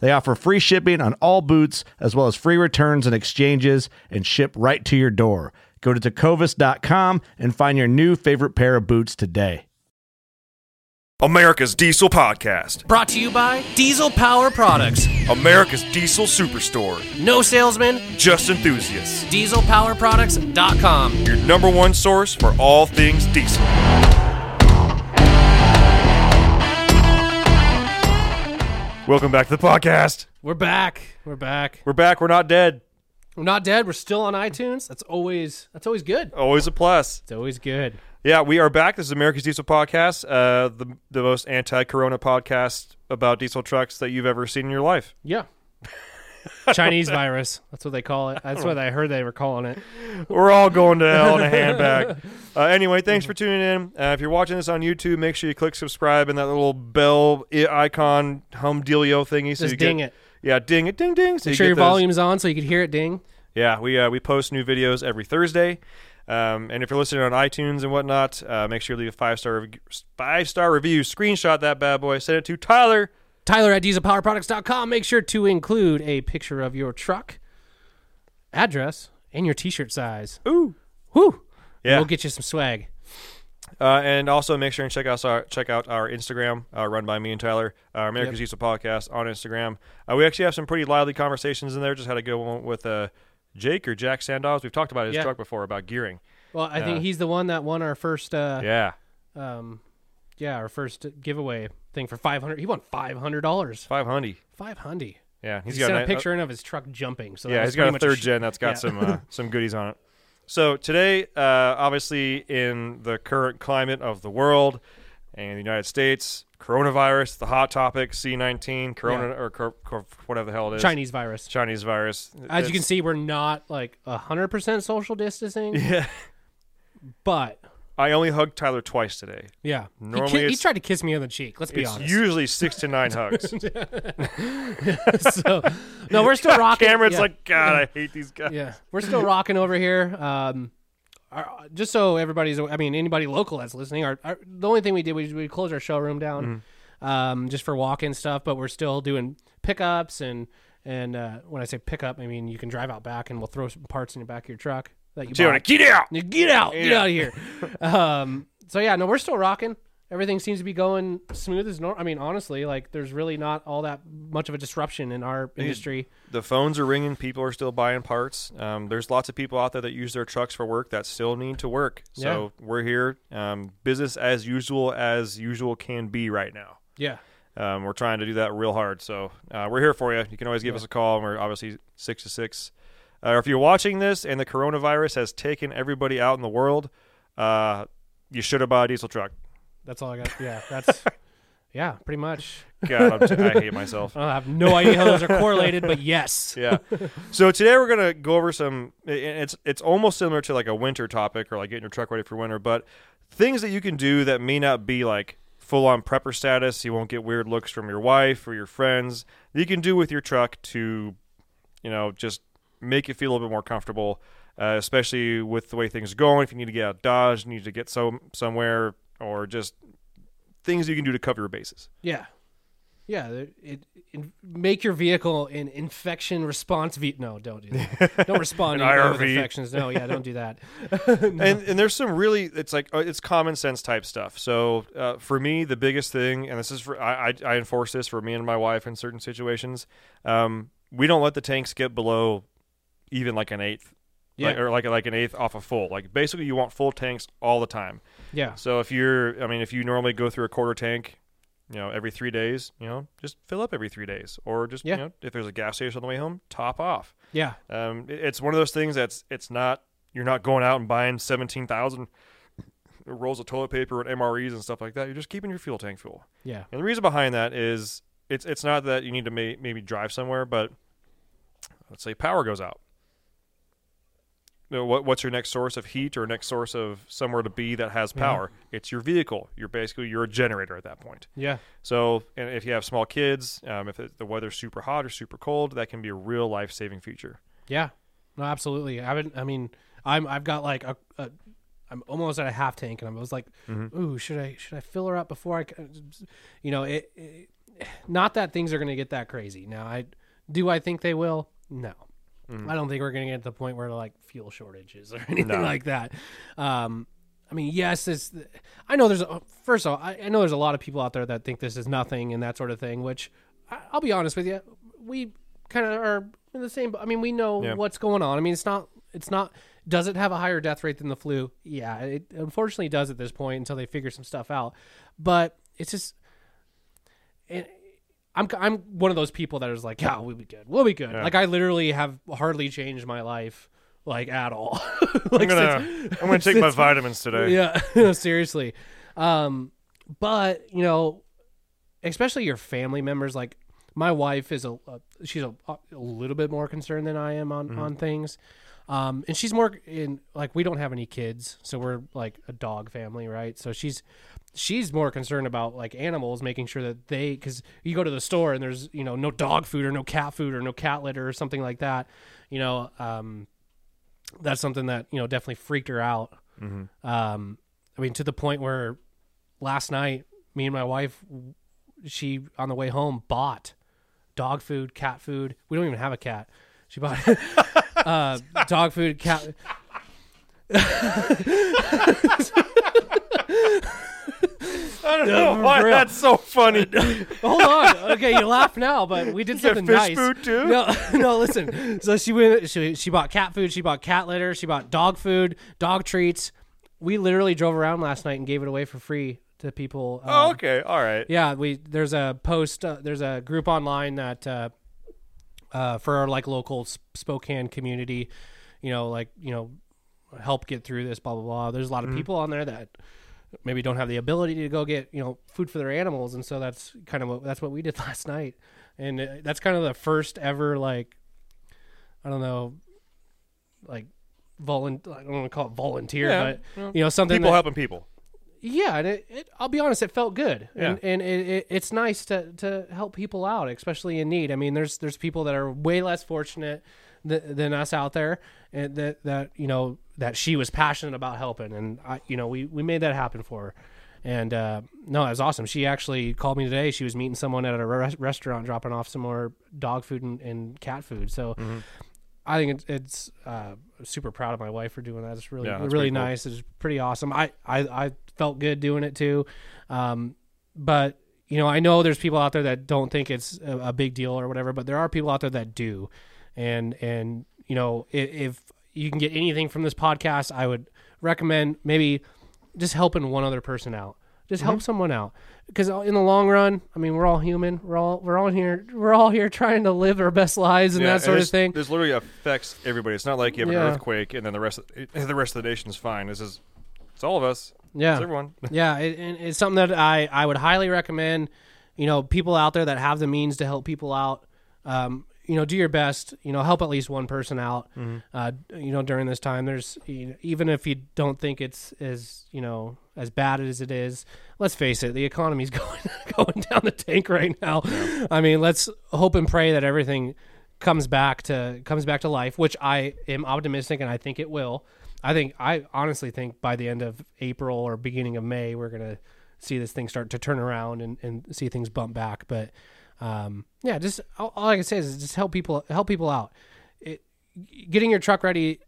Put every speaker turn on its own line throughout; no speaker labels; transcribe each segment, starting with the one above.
They offer free shipping on all boots, as well as free returns and exchanges, and ship right to your door. Go to tecovas.com and find your new favorite pair of boots today.
America's Diesel Podcast.
Brought to you by Diesel Power Products.
America's Diesel Superstore.
No salesman,
Just enthusiasts.
dieselpowerproducts.com.
Your number one source for all things diesel. Welcome back to the podcast.
We're back. We're back.
We're back. We're not dead.
We're not dead. We're still on iTunes. That's always that's always good.
Always a plus.
It's always good.
Yeah, we are back. This is America's Diesel Podcast, uh, the the most anti-corona podcast about diesel trucks that you've ever seen in your life.
Yeah. Chinese virus. That's what they call it. That's what I heard they were calling it.
We're all going to hell in a handbag. Uh, anyway, thanks for tuning in. Uh, if you're watching this on YouTube, make sure you click subscribe and that little bell i- icon hum dealio thingy. So
Just
you
ding
get,
it.
Yeah, ding it, ding ding. So
Make
you
sure
get
your
those-
volume's on so you can hear it ding.
Yeah, we uh, we post new videos every Thursday. Um, and if you're listening on iTunes and whatnot, uh, make sure you leave a five star rev- five star review. Screenshot that bad boy. Send it to Tyler.
Tyler at dieselpowerproducts.com. Make sure to include a picture of your truck, address, and your t-shirt size.
Ooh.
Whoo.
Yeah.
We'll get you some swag.
Uh, and also make sure and check out our check out our Instagram, uh, run by me and Tyler, uh, America's
Yep.
Diesel Podcast on Instagram. Uh, we actually have some pretty lively conversations in there. Just had a good one with uh, Jake or Jack Sandoz. We've talked about his
Yeah.
truck before about gearing.
Well, I
Uh,
think he's the one that won our first uh
Yeah,
um yeah, our first giveaway thing for 500. He won $500.
five hundred.
500.
Yeah,
He
he's got
sent
ni-
a picture in of his truck jumping. So
yeah, he's got a third gen that's got
yeah.
some uh, some goodies on it. So today, uh, obviously, in the current climate of the world and the United States, coronavirus, the hot topic, C19, corona or cor- cor- whatever the hell it is,
Chinese virus.
Chinese virus.
As you can see, we're not like hundred percent social distancing,
yeah,
but
I only hugged Tyler twice today.
yeah, he,
Normally
ki- he tried to kiss me on the cheek. Let's be
It's
honest.
usually six to nine hugs.
so, no, we're still rocking.
Cameron's
yeah,
like, God, I hate these guys.
yeah, we're still rocking over here. Um, our, just so everybody's, I mean, anybody local that's listening, our, our the only thing we did was we closed our showroom down,
Mm-hmm.
um, just for walk-in stuff. But we're still doing pickups and and uh, when I say pickup, I mean you can drive out back and we'll throw some parts in the back of your truck that you
you
bought.
get out.
Get out, get out of here. um, so yeah, no, we're still rocking. Everything seems to be going smooth as normal. I mean, honestly, like there's really not all that much of a disruption in our industry.
The phones are ringing. People are still buying parts. Um, there's lots of people out there that use their trucks for work that still need to work. So we're here. Um, business as usual as usual can be right now.
Yeah,
Um, we're trying to do that real hard. So uh, we're here for you. You can always give us a call. We're obviously six to six. Uh, if you're watching this and the coronavirus has taken everybody out in the world, uh, you should have bought a diesel truck.
that's all I got. Yeah, that's yeah, pretty much.
God, I'm t- I hate myself.
I have no idea how those are correlated, but yes.
yeah. So today we're gonna go over some. It's it's almost similar to like a winter topic or like getting your truck ready for winter, but things that you can do that may not be like full on prepper status. You won't get weird looks from your wife or your friends. That you can do with your truck to, you know, just make you feel a little bit more comfortable, uh, especially with the way things are going. If you need to get out of Dodge, need to get some somewhere, or just things you can do to cover your bases.
Yeah, yeah. It, it, it make your vehicle an infection response. Ve- no, don't do that. don't respond to
IRV.
infections. No, yeah, don't do that.
and and there's some really it's like uh, it's common sense type stuff. So uh, for me, the biggest thing, and this is for I, I I enforce this for me and my wife in certain situations. Um, we don't let the tanks get below even like an eighth, like,
Yeah.
or like like an eighth off of full. Like basically, you want full tanks all the time.
Yeah,
So if you're, I mean, if you normally go through a quarter tank, you know, every three days, you know, just fill up every three days, or just
Yeah.
you know, if there's a gas station on the way home, top off.
yeah,
Um, it- it's one of those things that's it's not you're not going out and buying seventeen thousand rolls of toilet paper and MREs and stuff like that. You're just keeping your fuel tank full.
yeah,
And the reason behind that is it's it's not that you need to may, maybe drive somewhere, but let's say power goes out. You know, what what's your next source of heat or next source of somewhere to be that has power? It's your vehicle. You're basically you're a generator at that point.
yeah,
So, and if you have small kids, um, if it, the weather's super hot or super cold, that can be a real life saving feature.
yeah. No, absolutely. I haven't. I mean, I'm. I've got like a. a I'm almost at a half tank, and I was like,
Mm-hmm.
"Ooh, should I should I fill her up before I?" You know, it, it. Not that things are going to get that crazy. Now, I do. I think they will. No, I don't think we're going to get to the point where like fuel shortages or anything
No.
like that. Um, I mean, yes. I know there's. A, first of all, I, I know there's a lot of people out there that think this is nothing and that sort of thing. Which I, I'll be honest with you, we kind of are in the same. I mean, we know
Yeah.
what's going on. I mean, it's not. It's not. Does it have a higher death rate than the flu? Yeah, it unfortunately does at this point until they figure some stuff out. But it's just. It, I'm I'm one of those people that is like, yeah, we'll be good. We'll be good.
Yeah.
Like I literally have hardly changed my life like at all.
I'm gonna
since-
I'm gonna take my vitamins today.
yeah, no, seriously. Um, but you know, especially your family members. Like my wife is a, a she's a, a little bit more concerned than I am on on things. Um, and she's more in like we don't have any kids, so we're like a dog family, right? So she's she's more concerned about like animals, making sure that they because you go to the store and there's you know no dog food or no cat food or no cat litter or something like that. You know, um, that's something that you know definitely freaked her out. Um, I mean, to the point where last night, me and my wife, she on the way home bought dog food, cat food. We don't even have a cat. She bought uh, dog food, cat.
I don't know why that's so funny.
Hold on. Okay, you laugh now, but we did something
fish
nice.
food, too?
No, no. Listen. So she went. She she bought cat food. She bought cat litter. She bought dog food, dog treats. We literally drove around last night and gave it away for free to people.
oh,
um,
okay, all right.
Yeah, we there's a post. Uh, there's a group online that uh, uh, for our like local S- Spokane community. You know, like you know, help get through this. Blah blah blah. There's a lot of people on there that maybe don't have the ability to go get you know food for their animals, and so that's kind of what that's what we did last night, and uh, that's kind of the first ever like I don't know, like volunteer. I don't want to call it volunteer,
Yeah,
but
well,
you know something
People
that,
helping people.
Yeah, and it, it, I'll be honest, it felt good, and,
Yeah.
and it, it, it's nice to, to help people out, especially in need. I mean, there's there's people that are way less fortunate th- than us out there, and that that you know that she was passionate about helping, and I, you know, we we made that happen for her. And uh, no, that was awesome. She actually called me today. She was meeting someone at a re- restaurant, dropping off some more dog food and, and cat food. So I think it's, it's uh, super proud of my wife for doing that. It's really
Yeah,
really
cool.
nice. It's pretty awesome. I, I I felt good doing it too. Um, but you know, I know there's people out there that don't think it's a, a big deal or whatever, but there are people out there that do. And and you know, if, if you can get anything from this podcast, I would recommend maybe just helping one other person out. Just
Mm-hmm.
help someone out because in the long run, I mean, we're all human. We're all we're all here. We're all here trying to live our best lives and
Yeah,
that sort of thing.
This literally affects everybody. It's not like you have an earthquake and then the rest of, the rest of the nation's fine. This is it's all of us.
Yeah.
It's everyone.
yeah, it, and it's something that I, I would highly recommend. You know, people out there that have the means to help people out. Um, you know, do your best. You know, help at least one person out. Uh, you know, during this time, there's you know, even if you don't think it's as you know as bad as it is. Let's face it, the economy's going going down the tank right now. I mean, let's hope and pray that everything comes back to comes back to life, which I am optimistic and I think it will. I think I honestly think by the end of April or beginning of May we're gonna see this thing start to turn around and, and see things bump back. But um, yeah, just all, all I can say is just help people help people out. It, getting your truck ready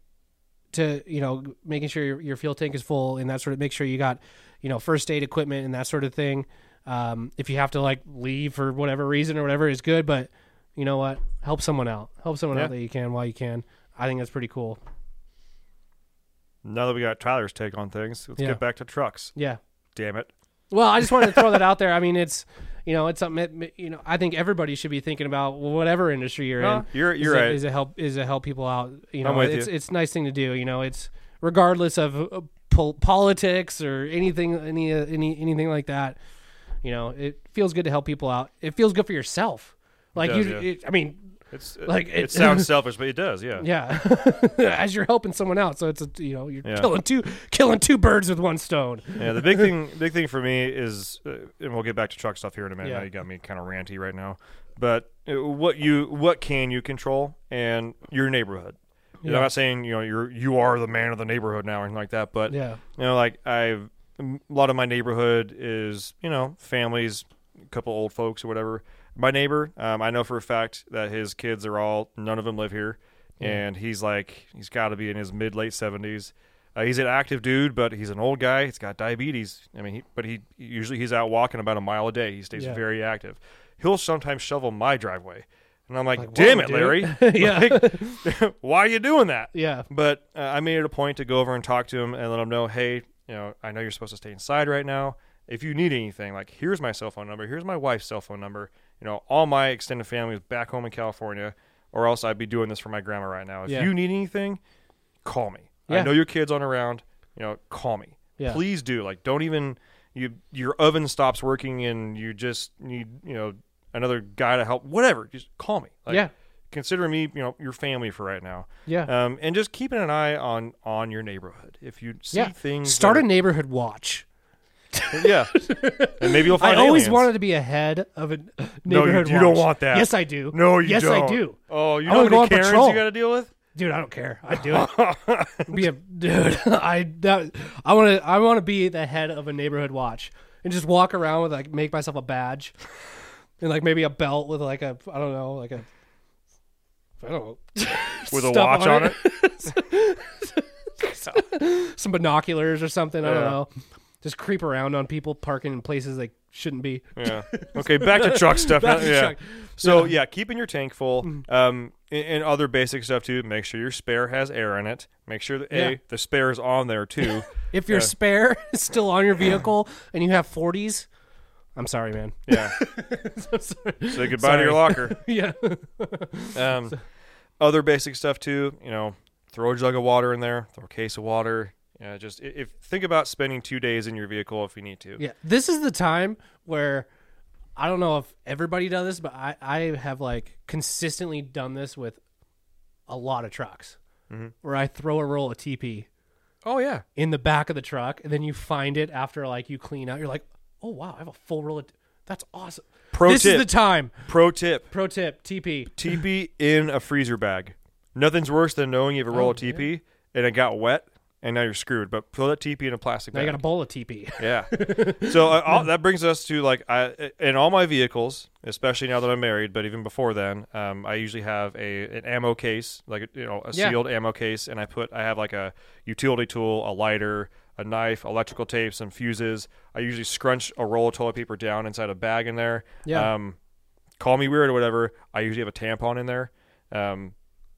to you know making sure your, your fuel tank is full and that sort of make sure you got you know first aid equipment and that sort of thing um, if you have to like leave for whatever reason or whatever is good but you know what help someone out help someone
Yeah.
out that you can while you can i think that's pretty cool
Now that we got Tyler's take on things, let's
Yeah.
get back to trucks.
yeah
Damn it.
well i just wanted to throw that out there i mean it's you know it's something that, you know i think everybody should be thinking about whatever industry you're
No,
in
you're-
is
you're
to-
right.
is to help is to help people out you know
I'm with
it's
you.
it's a nice thing to do you know it's regardless of uh, pol- politics or anything any uh, any anything like that you know it feels good to help people out it feels good for yourself like
does,
you
yeah.
it, i mean
It's
Like,
it,
it-
sounds selfish, but it does. Yeah.
yeah as you're helping someone out so it's a, you know you're
Yeah.
killing two killing two birds with one stone
Yeah, the big thing, big thing for me is, uh, and we'll get back to truck stuff here in a minute.
Yeah.
Now you got me kind of ranty right now, but uh, what you, what can you control, and your neighborhood.
Yeah.
I'm not saying you know you're you are the man of the neighborhood now or anything like that, but
yeah
you know, like I've a lot of my neighborhood is you know families, a couple old folks or whatever. My neighbor, um, I know for a fact that his kids are all none of them live here, and he's like he's got to be in his mid late seventies. Uh, he's an active dude, but he's an old guy. He's got diabetes. I mean, he, but he usually he's out walking about a mile a day. He stays
Yeah.
very active. He'll sometimes shovel my driveway, and I'm like,
Like,
"Damn it,
dude."
Larry!
Yeah.
Like, why are you doing that?"
yeah
But uh, I made it a point to go over and talk to him and let him know, hey, you know, I know you're supposed to stay inside right now. If you need anything, like here's my cell phone number, here's my wife's cell phone number. You know, all my extended family is back home in California, or else I'd be doing this for my grandma right now. If
Yeah.
you need anything, call me. I know your kids aren't around. You know, call me.
Yeah.
Please do. Like, don't even you your oven stops working and you just need you know another guy to help. Whatever, just call me. Like,
Yeah.
Consider me, you know, your family for right now
yeah
um, and just keeping an eye on on your neighborhood. If you see
yeah
things,
start
that
a neighborhood watch
yeah, and maybe you'll find.
I always
aliens.
wanted to be ahead of a neighborhood.
No, you, you don't want that.
Yes, I do.
No, you
yes,
don't.
I do.
Oh, you
I
know how many Karens
patrol.
you got to deal with?
Dude, I don't care. I do it. be a dude. I that, I want to. I want to be the head of a neighborhood watch and just walk around with like make myself a badge and like maybe a belt with like a I don't know like a I don't know
With a watch on it.
some binoculars or something. I don't know. Just creep around on people parking in places they shouldn't be.
Yeah. Okay, back to truck stuff.
Back
yeah.
truck.
So yeah, keeping your tank full. Um, and, and other basic stuff too. Make sure your spare has air in it. Make sure that
Yeah.
a the spare is on there too.
If your
Yeah.
spare is still on your vehicle and you have 40s, I'm sorry, man.
yeah.
I'm sorry.
Say goodbye to your locker.
yeah.
Um, other basic stuff too. You know, throw a jug of water in there. Throw a case of water. Yeah, just if think about spending two days in your vehicle if you need to.
Yeah, this is the time where I don't know if everybody does this, but I, I have like consistently done this with a lot of trucks
Mm-hmm.
where I throw a roll of TP
Oh yeah.
in the back of the truck and then you find it after like you clean out. You're like, oh wow, I have a full roll of. That's awesome.
Pro
this
tip.
is the time.
Pro tip:
Pro tip: TP.
TP in a freezer bag. Nothing's worse than knowing you have a roll
Oh,
of TP and it got wet and now you're screwed. But throw that TP in a plastic
Now
bag.
you got a bowl of TP.
Yeah. so uh, all, that brings us to like I in all my vehicles, especially now that I'm married, but even before then, um, I usually have a an ammo case, like you know a
Yeah.
sealed ammo case, and I put I have like a utility tool, a lighter, a knife, electrical tape, some fuses. I usually scrunch a roll of toilet paper down inside a bag in there.
Yeah.
Um, call me weird or whatever. I usually have a tampon in there. Um,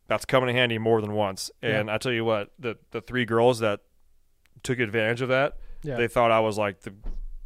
that's coming in handy more than once. And I tell you what, the the three girls that took advantage of that,
Yeah.
they thought I was like the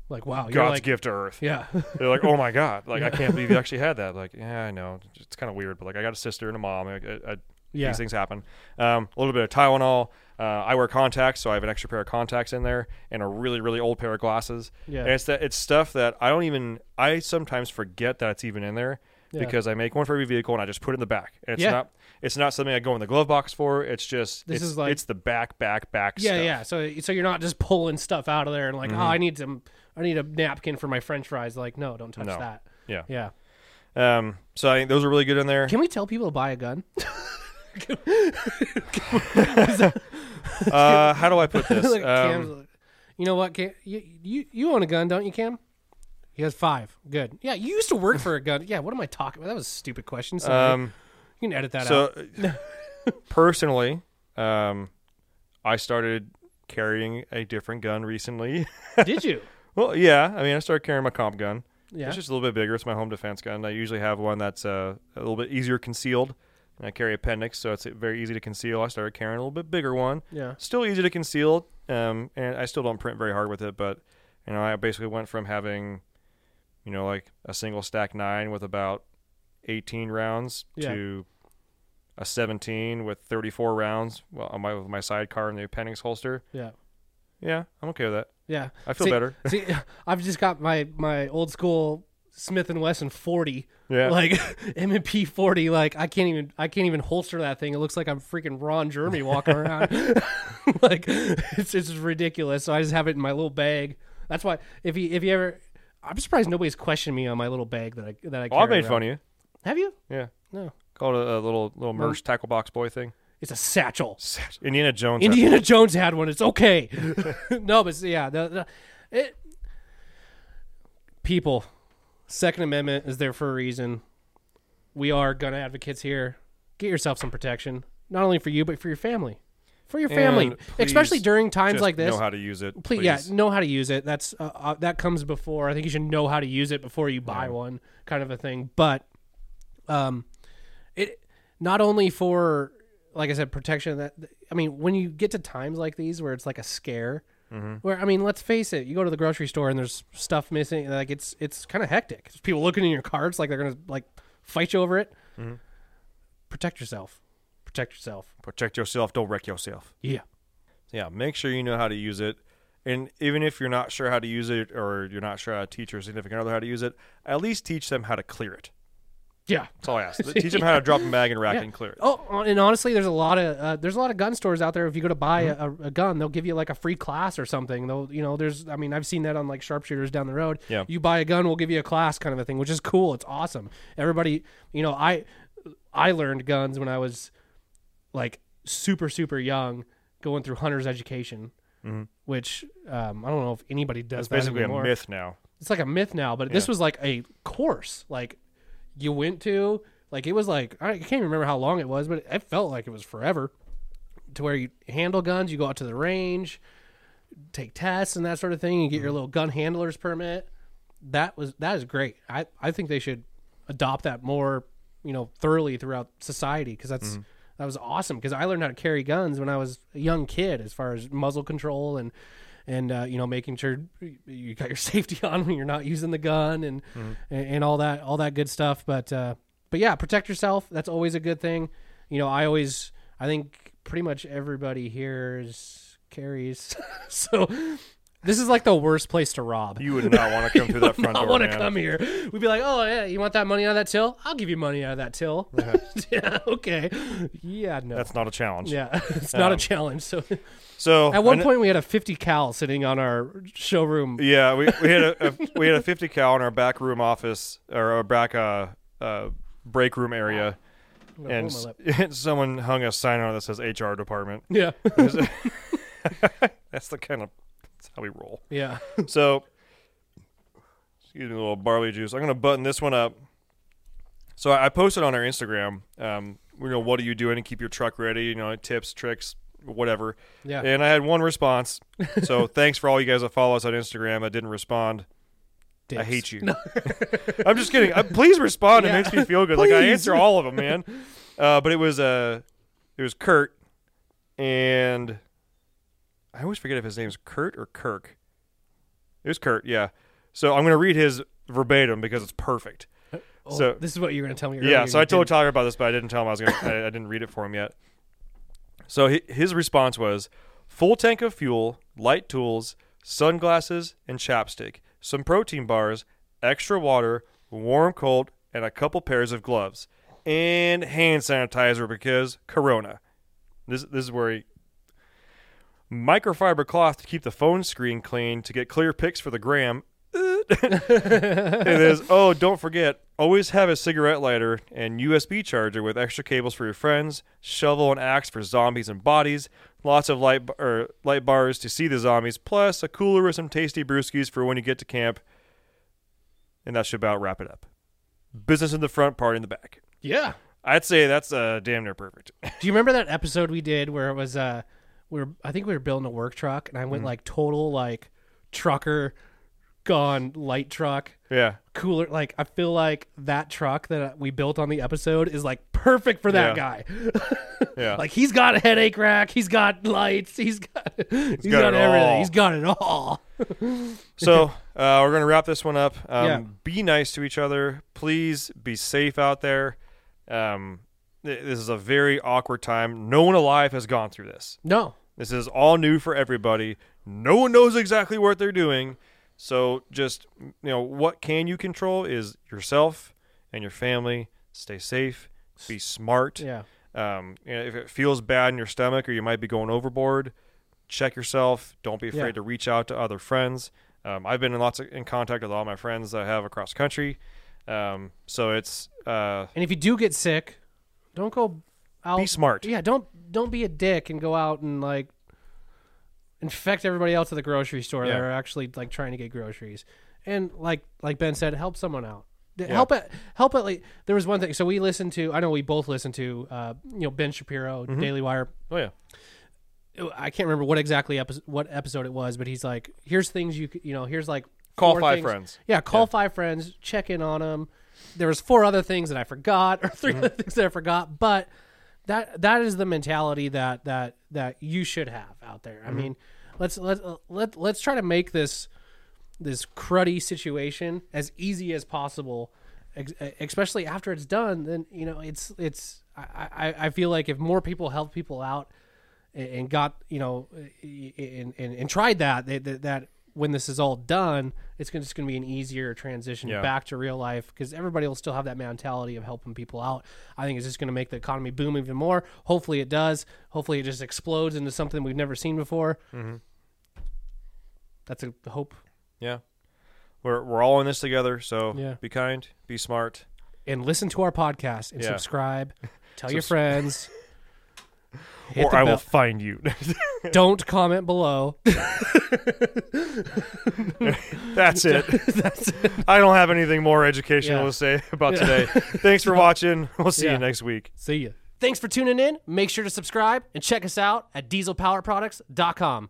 Like wow, you're
God's
like,
gift to Earth.
Yeah.
They're like, oh my God, like I can't believe you actually had that. Like, yeah, I know, it's kind of weird, but like I got a sister and a mom. I, I, I,
Yeah.
These things happen. Um, a little bit of Tylenol. Uh, I wear contacts, so I have an extra pair of contacts in there and a really, really old pair of glasses.
Yeah.
And it's that it's stuff that I don't even. I sometimes forget that it's even in there
Yeah.
because I make one for every vehicle and I just put it in the back. And it's
Yeah.
not. It's not something I go in the glove box for. It's just.
This
it's,
is like-
it's the back, back, back.
Yeah,
stuff.
yeah. So so you're not just pulling stuff out of there and like,
Mm-hmm.
oh, I need some I need a napkin for my french fries. Like, no, don't touch
No.
that.
Yeah.
Yeah.
Um, so I think those are really good in there.
Can we tell people to buy a gun?
Uh, how do I put this?
Look
Um,
you know what, Cam? You, you you own a gun, don't you, Cam? He has five. Good. Yeah, you used to work for a gun. Yeah, what am I talking about? That was a stupid question. Sorry.
um,
you can edit that out.
so
out.
personally, um, I started carrying a different gun recently.
Did you?
well, yeah. I mean, I started carrying my comp gun.
Yeah.
It's just a little bit bigger. It's my home defense gun. I usually have one that's uh, a little bit easier concealed. And I carry appendix, so it's very easy to conceal. I started carrying a little bit bigger one.
Yeah.
Still easy to conceal, um, and I still don't print very hard with it. But you know, I basically went from having, you know, like a single stack nine with about 18 rounds
Yeah.
to a 17 with 34 rounds. Well, on my with my sidecar in the appendix holster.
Yeah.
Yeah, I'm okay with that.
Yeah.
I feel
See-
better.
See, I've just got my my old school Smith and Wesson 40.
Yeah.
Like M&P 40 like I can't even I can't even holster that thing. It looks like I'm freaking Ron Jeremy walking around. like it's it's ridiculous. So I just have it in my little bag. That's why if you if you ever I'm surprised nobody's questioned me on my little bag that I that I
Oh, I made
around.
fun of you.
Have you?
Yeah.
No.
Called it a, little little
No.
merch tackle box boy thing.
It's a satchel.
Indiana Jones. had-
Indiana Jones had one. It's okay. no, but yeah, the, the it people. Second Amendment is there for a reason. We are gun advocates here. Get yourself some protection, not only for you but for your family, for your family,
And
especially during times
Just
like this.
Know how to use it.
Please,
Please,
yeah, know how to use it. That's uh, uh, that comes before. I think you should know how to use it before you buy one, kind of a thing. But, um, it not only for like I said, protection. That I mean, when you get to times like these where it's like a scare,
Mm-hmm.
where I mean, let's face it, you go to the grocery store and there's stuff missing. Like it's it's kind of hectic. There's people looking in your carts like they're gonna like fight you over it.
Mm-hmm.
Protect yourself. Protect yourself.
Protect yourself. Don't wreck yourself.
Yeah.
Yeah. Make sure you know how to use it. And even if you're not sure how to use it, or you're not sure how to teach your significant other how to use it, at least teach them how to clear it.
Yeah.
That's all I ask. teach them how to drop a mag and rack
Yeah.
and clear it.
Oh, and honestly, there's a lot of uh, there's a lot of gun stores out there. If you go to buy
Mm-hmm.
a, a gun, they'll give you like a free class or something. They'll, you know, there's, I mean, I've seen that on like sharpshooters down the road.
Yeah.
you buy a gun, we'll give you a class, kind of a thing, which is cool. It's awesome. Everybody, you know, I I learned guns when I was like super super young, going through hunter's education, which um, I don't know if anybody does.
Mm-hmm.
That
basically
anymore.
a myth now.
It's like a myth now, but this was like a course. Like you went to, like it was like I can't even remember how long it was, but it felt like it was forever. To where you handle guns, you go out to the range, take tests and that sort of thing, and get your mm-hmm. little gun handler's permit. That was that is great. I I think they should adopt that more, you know, thoroughly throughout society because that's mm-hmm. that was awesome. Because I learned how to carry guns when I was a young kid, as far as muzzle control and and uh, you know making sure you got your safety on when you're not using the gun and and, and all that all that good stuff. But uh, but yeah, protect yourself. That's always a good thing. You know, I always I think pretty much everybody here is carries. so this is like the worst place to rob.
You would not want to come through that front door.
I
door.
want to
man.
come here. We'd be like, oh yeah, you want that money out of that till? I'll give you money out of that till. yeah, okay. Yeah, no.
That's not a challenge.
yeah, it's not a
Um,
challenge. So
So
at one
I kn-
point we had a 50 cal sitting on our showroom.
Yeah, we, we had a, a we had a 50 cal in our back room office or our back uh, uh break room area, and
hold my lip.
s- someone hung a sign on it that says HR department.
Yeah,
That's the kind of how we roll.
yeah.
So, excuse me, a little barley juice. I'm gonna button this one up. So I posted on our Instagram. Um, you know, what are you doing to keep your truck ready? You know, tips, tricks, whatever.
Yeah.
And I had one response. So thanks for all you guys that follow us on Instagram. I didn't respond. I hate you. I'm just kidding. Uh, please respond.
Yeah.
It makes me feel good. Like I answer all of them, man. Uh, but it was uh, it was Kurt, and I always forget if his name's Kurt or Kirk. It was Kurt, yeah. So I'm gonna read his verbatim because it's perfect.
Oh,
So-
this is what you were gonna tell me.
Yeah,
earlier,
so I told. Tyler about this, but I didn't tell him I was gonna. I, I didn't read it for him yet. So hi his response was: full tank of fuel, light tools, sunglasses, and chapstick, some protein bars, extra water, warm cold, and a couple pairs of gloves, and hand sanitizer because Corona. This this is where he. Microfiber cloth to keep the phone screen clean to get clear pics for the gram. It is. Oh, don't forget. Always have a cigarette lighter and USB charger with extra cables for your friends. Shovel and axe for zombies and bodies. Lots of light b- or light bars to see the zombies. Plus a cooler with some tasty brewskis for when you get to camp. And that should about wrap it up. Business in the front, party in the back.
Yeah.
I'd say that's uh, damn near perfect.
Do you remember that episode we did where it was uh we were I think we were building a work truck and I went like total like trucker gone light truck
yeah.
cooler like I feel like that truck that we built on the episode is like perfect for that
Yeah.
guy.
Yeah.
like he's got a headache rack, he's got lights, he's got he's
got
got, everything.
all.
He's got it all.
So uh, we're gonna wrap this one up. Um,
Yeah.
Be nice to each other. Please be safe out there. Um, this is a very awkward time. No one alive has gone through this.
No.
This is all new for everybody. No one knows exactly what they're doing. So just you know what can you control is yourself and your family. Stay safe. Be smart.
Yeah.
Um, you know, if it feels bad in your stomach or you might be going overboard, check yourself. Don't be afraid
Yeah.
to reach out to other friends. Um, I've been in lots of in contact with all my friends that I have across country. Um, so it's uh,
And if you do get sick, don't go out
be smart.
Yeah, don't don't be a dick and go out and like infect everybody else at the grocery store that are actually like trying to get groceries. And like like Ben said, help someone out. Help it help it like there was one thing so we listened to I know we both listened to uh you know Ben Shapiro
Mm-hmm.
Daily Wire
Oh yeah,
I can't remember what exactly episode what episode it was but he's like here's things you you know here's like
Call five
things-
friends.
yeah call five friends check in on them there was four other things that I forgot or 3 mm-hmm. other things that I forgot but that that is the mentality that that that you should have out there. I mm-hmm. mean let's let uh, let let's try to make this this cruddy situation as easy as possible especially after it's done then you know it's it's I, I, I feel like if more people help people out and, got you know and, and, and tried that that that when this is all done it's just going to be an easier transition
Yeah.
back to real life because everybody will still have that mentality of helping people out i think it's just going to make the economy boom even more hopefully it does hopefully it just explodes into something we've never seen before mm-hmm. that's a hope
Yeah, we're we're all in this together. So
Yeah.
be kind, be smart.
and listen to our podcast and
Yeah.
subscribe. Tell your friends.
Or I will find you.
Don't comment below.
That's it. I don't have anything more educational
Yeah.
to say about today. Thanks for watching. We'll see
Yeah.
you next week.
See ya. Thanks for tuning in. Make sure to subscribe and check us out at dieselpowerproducts.com.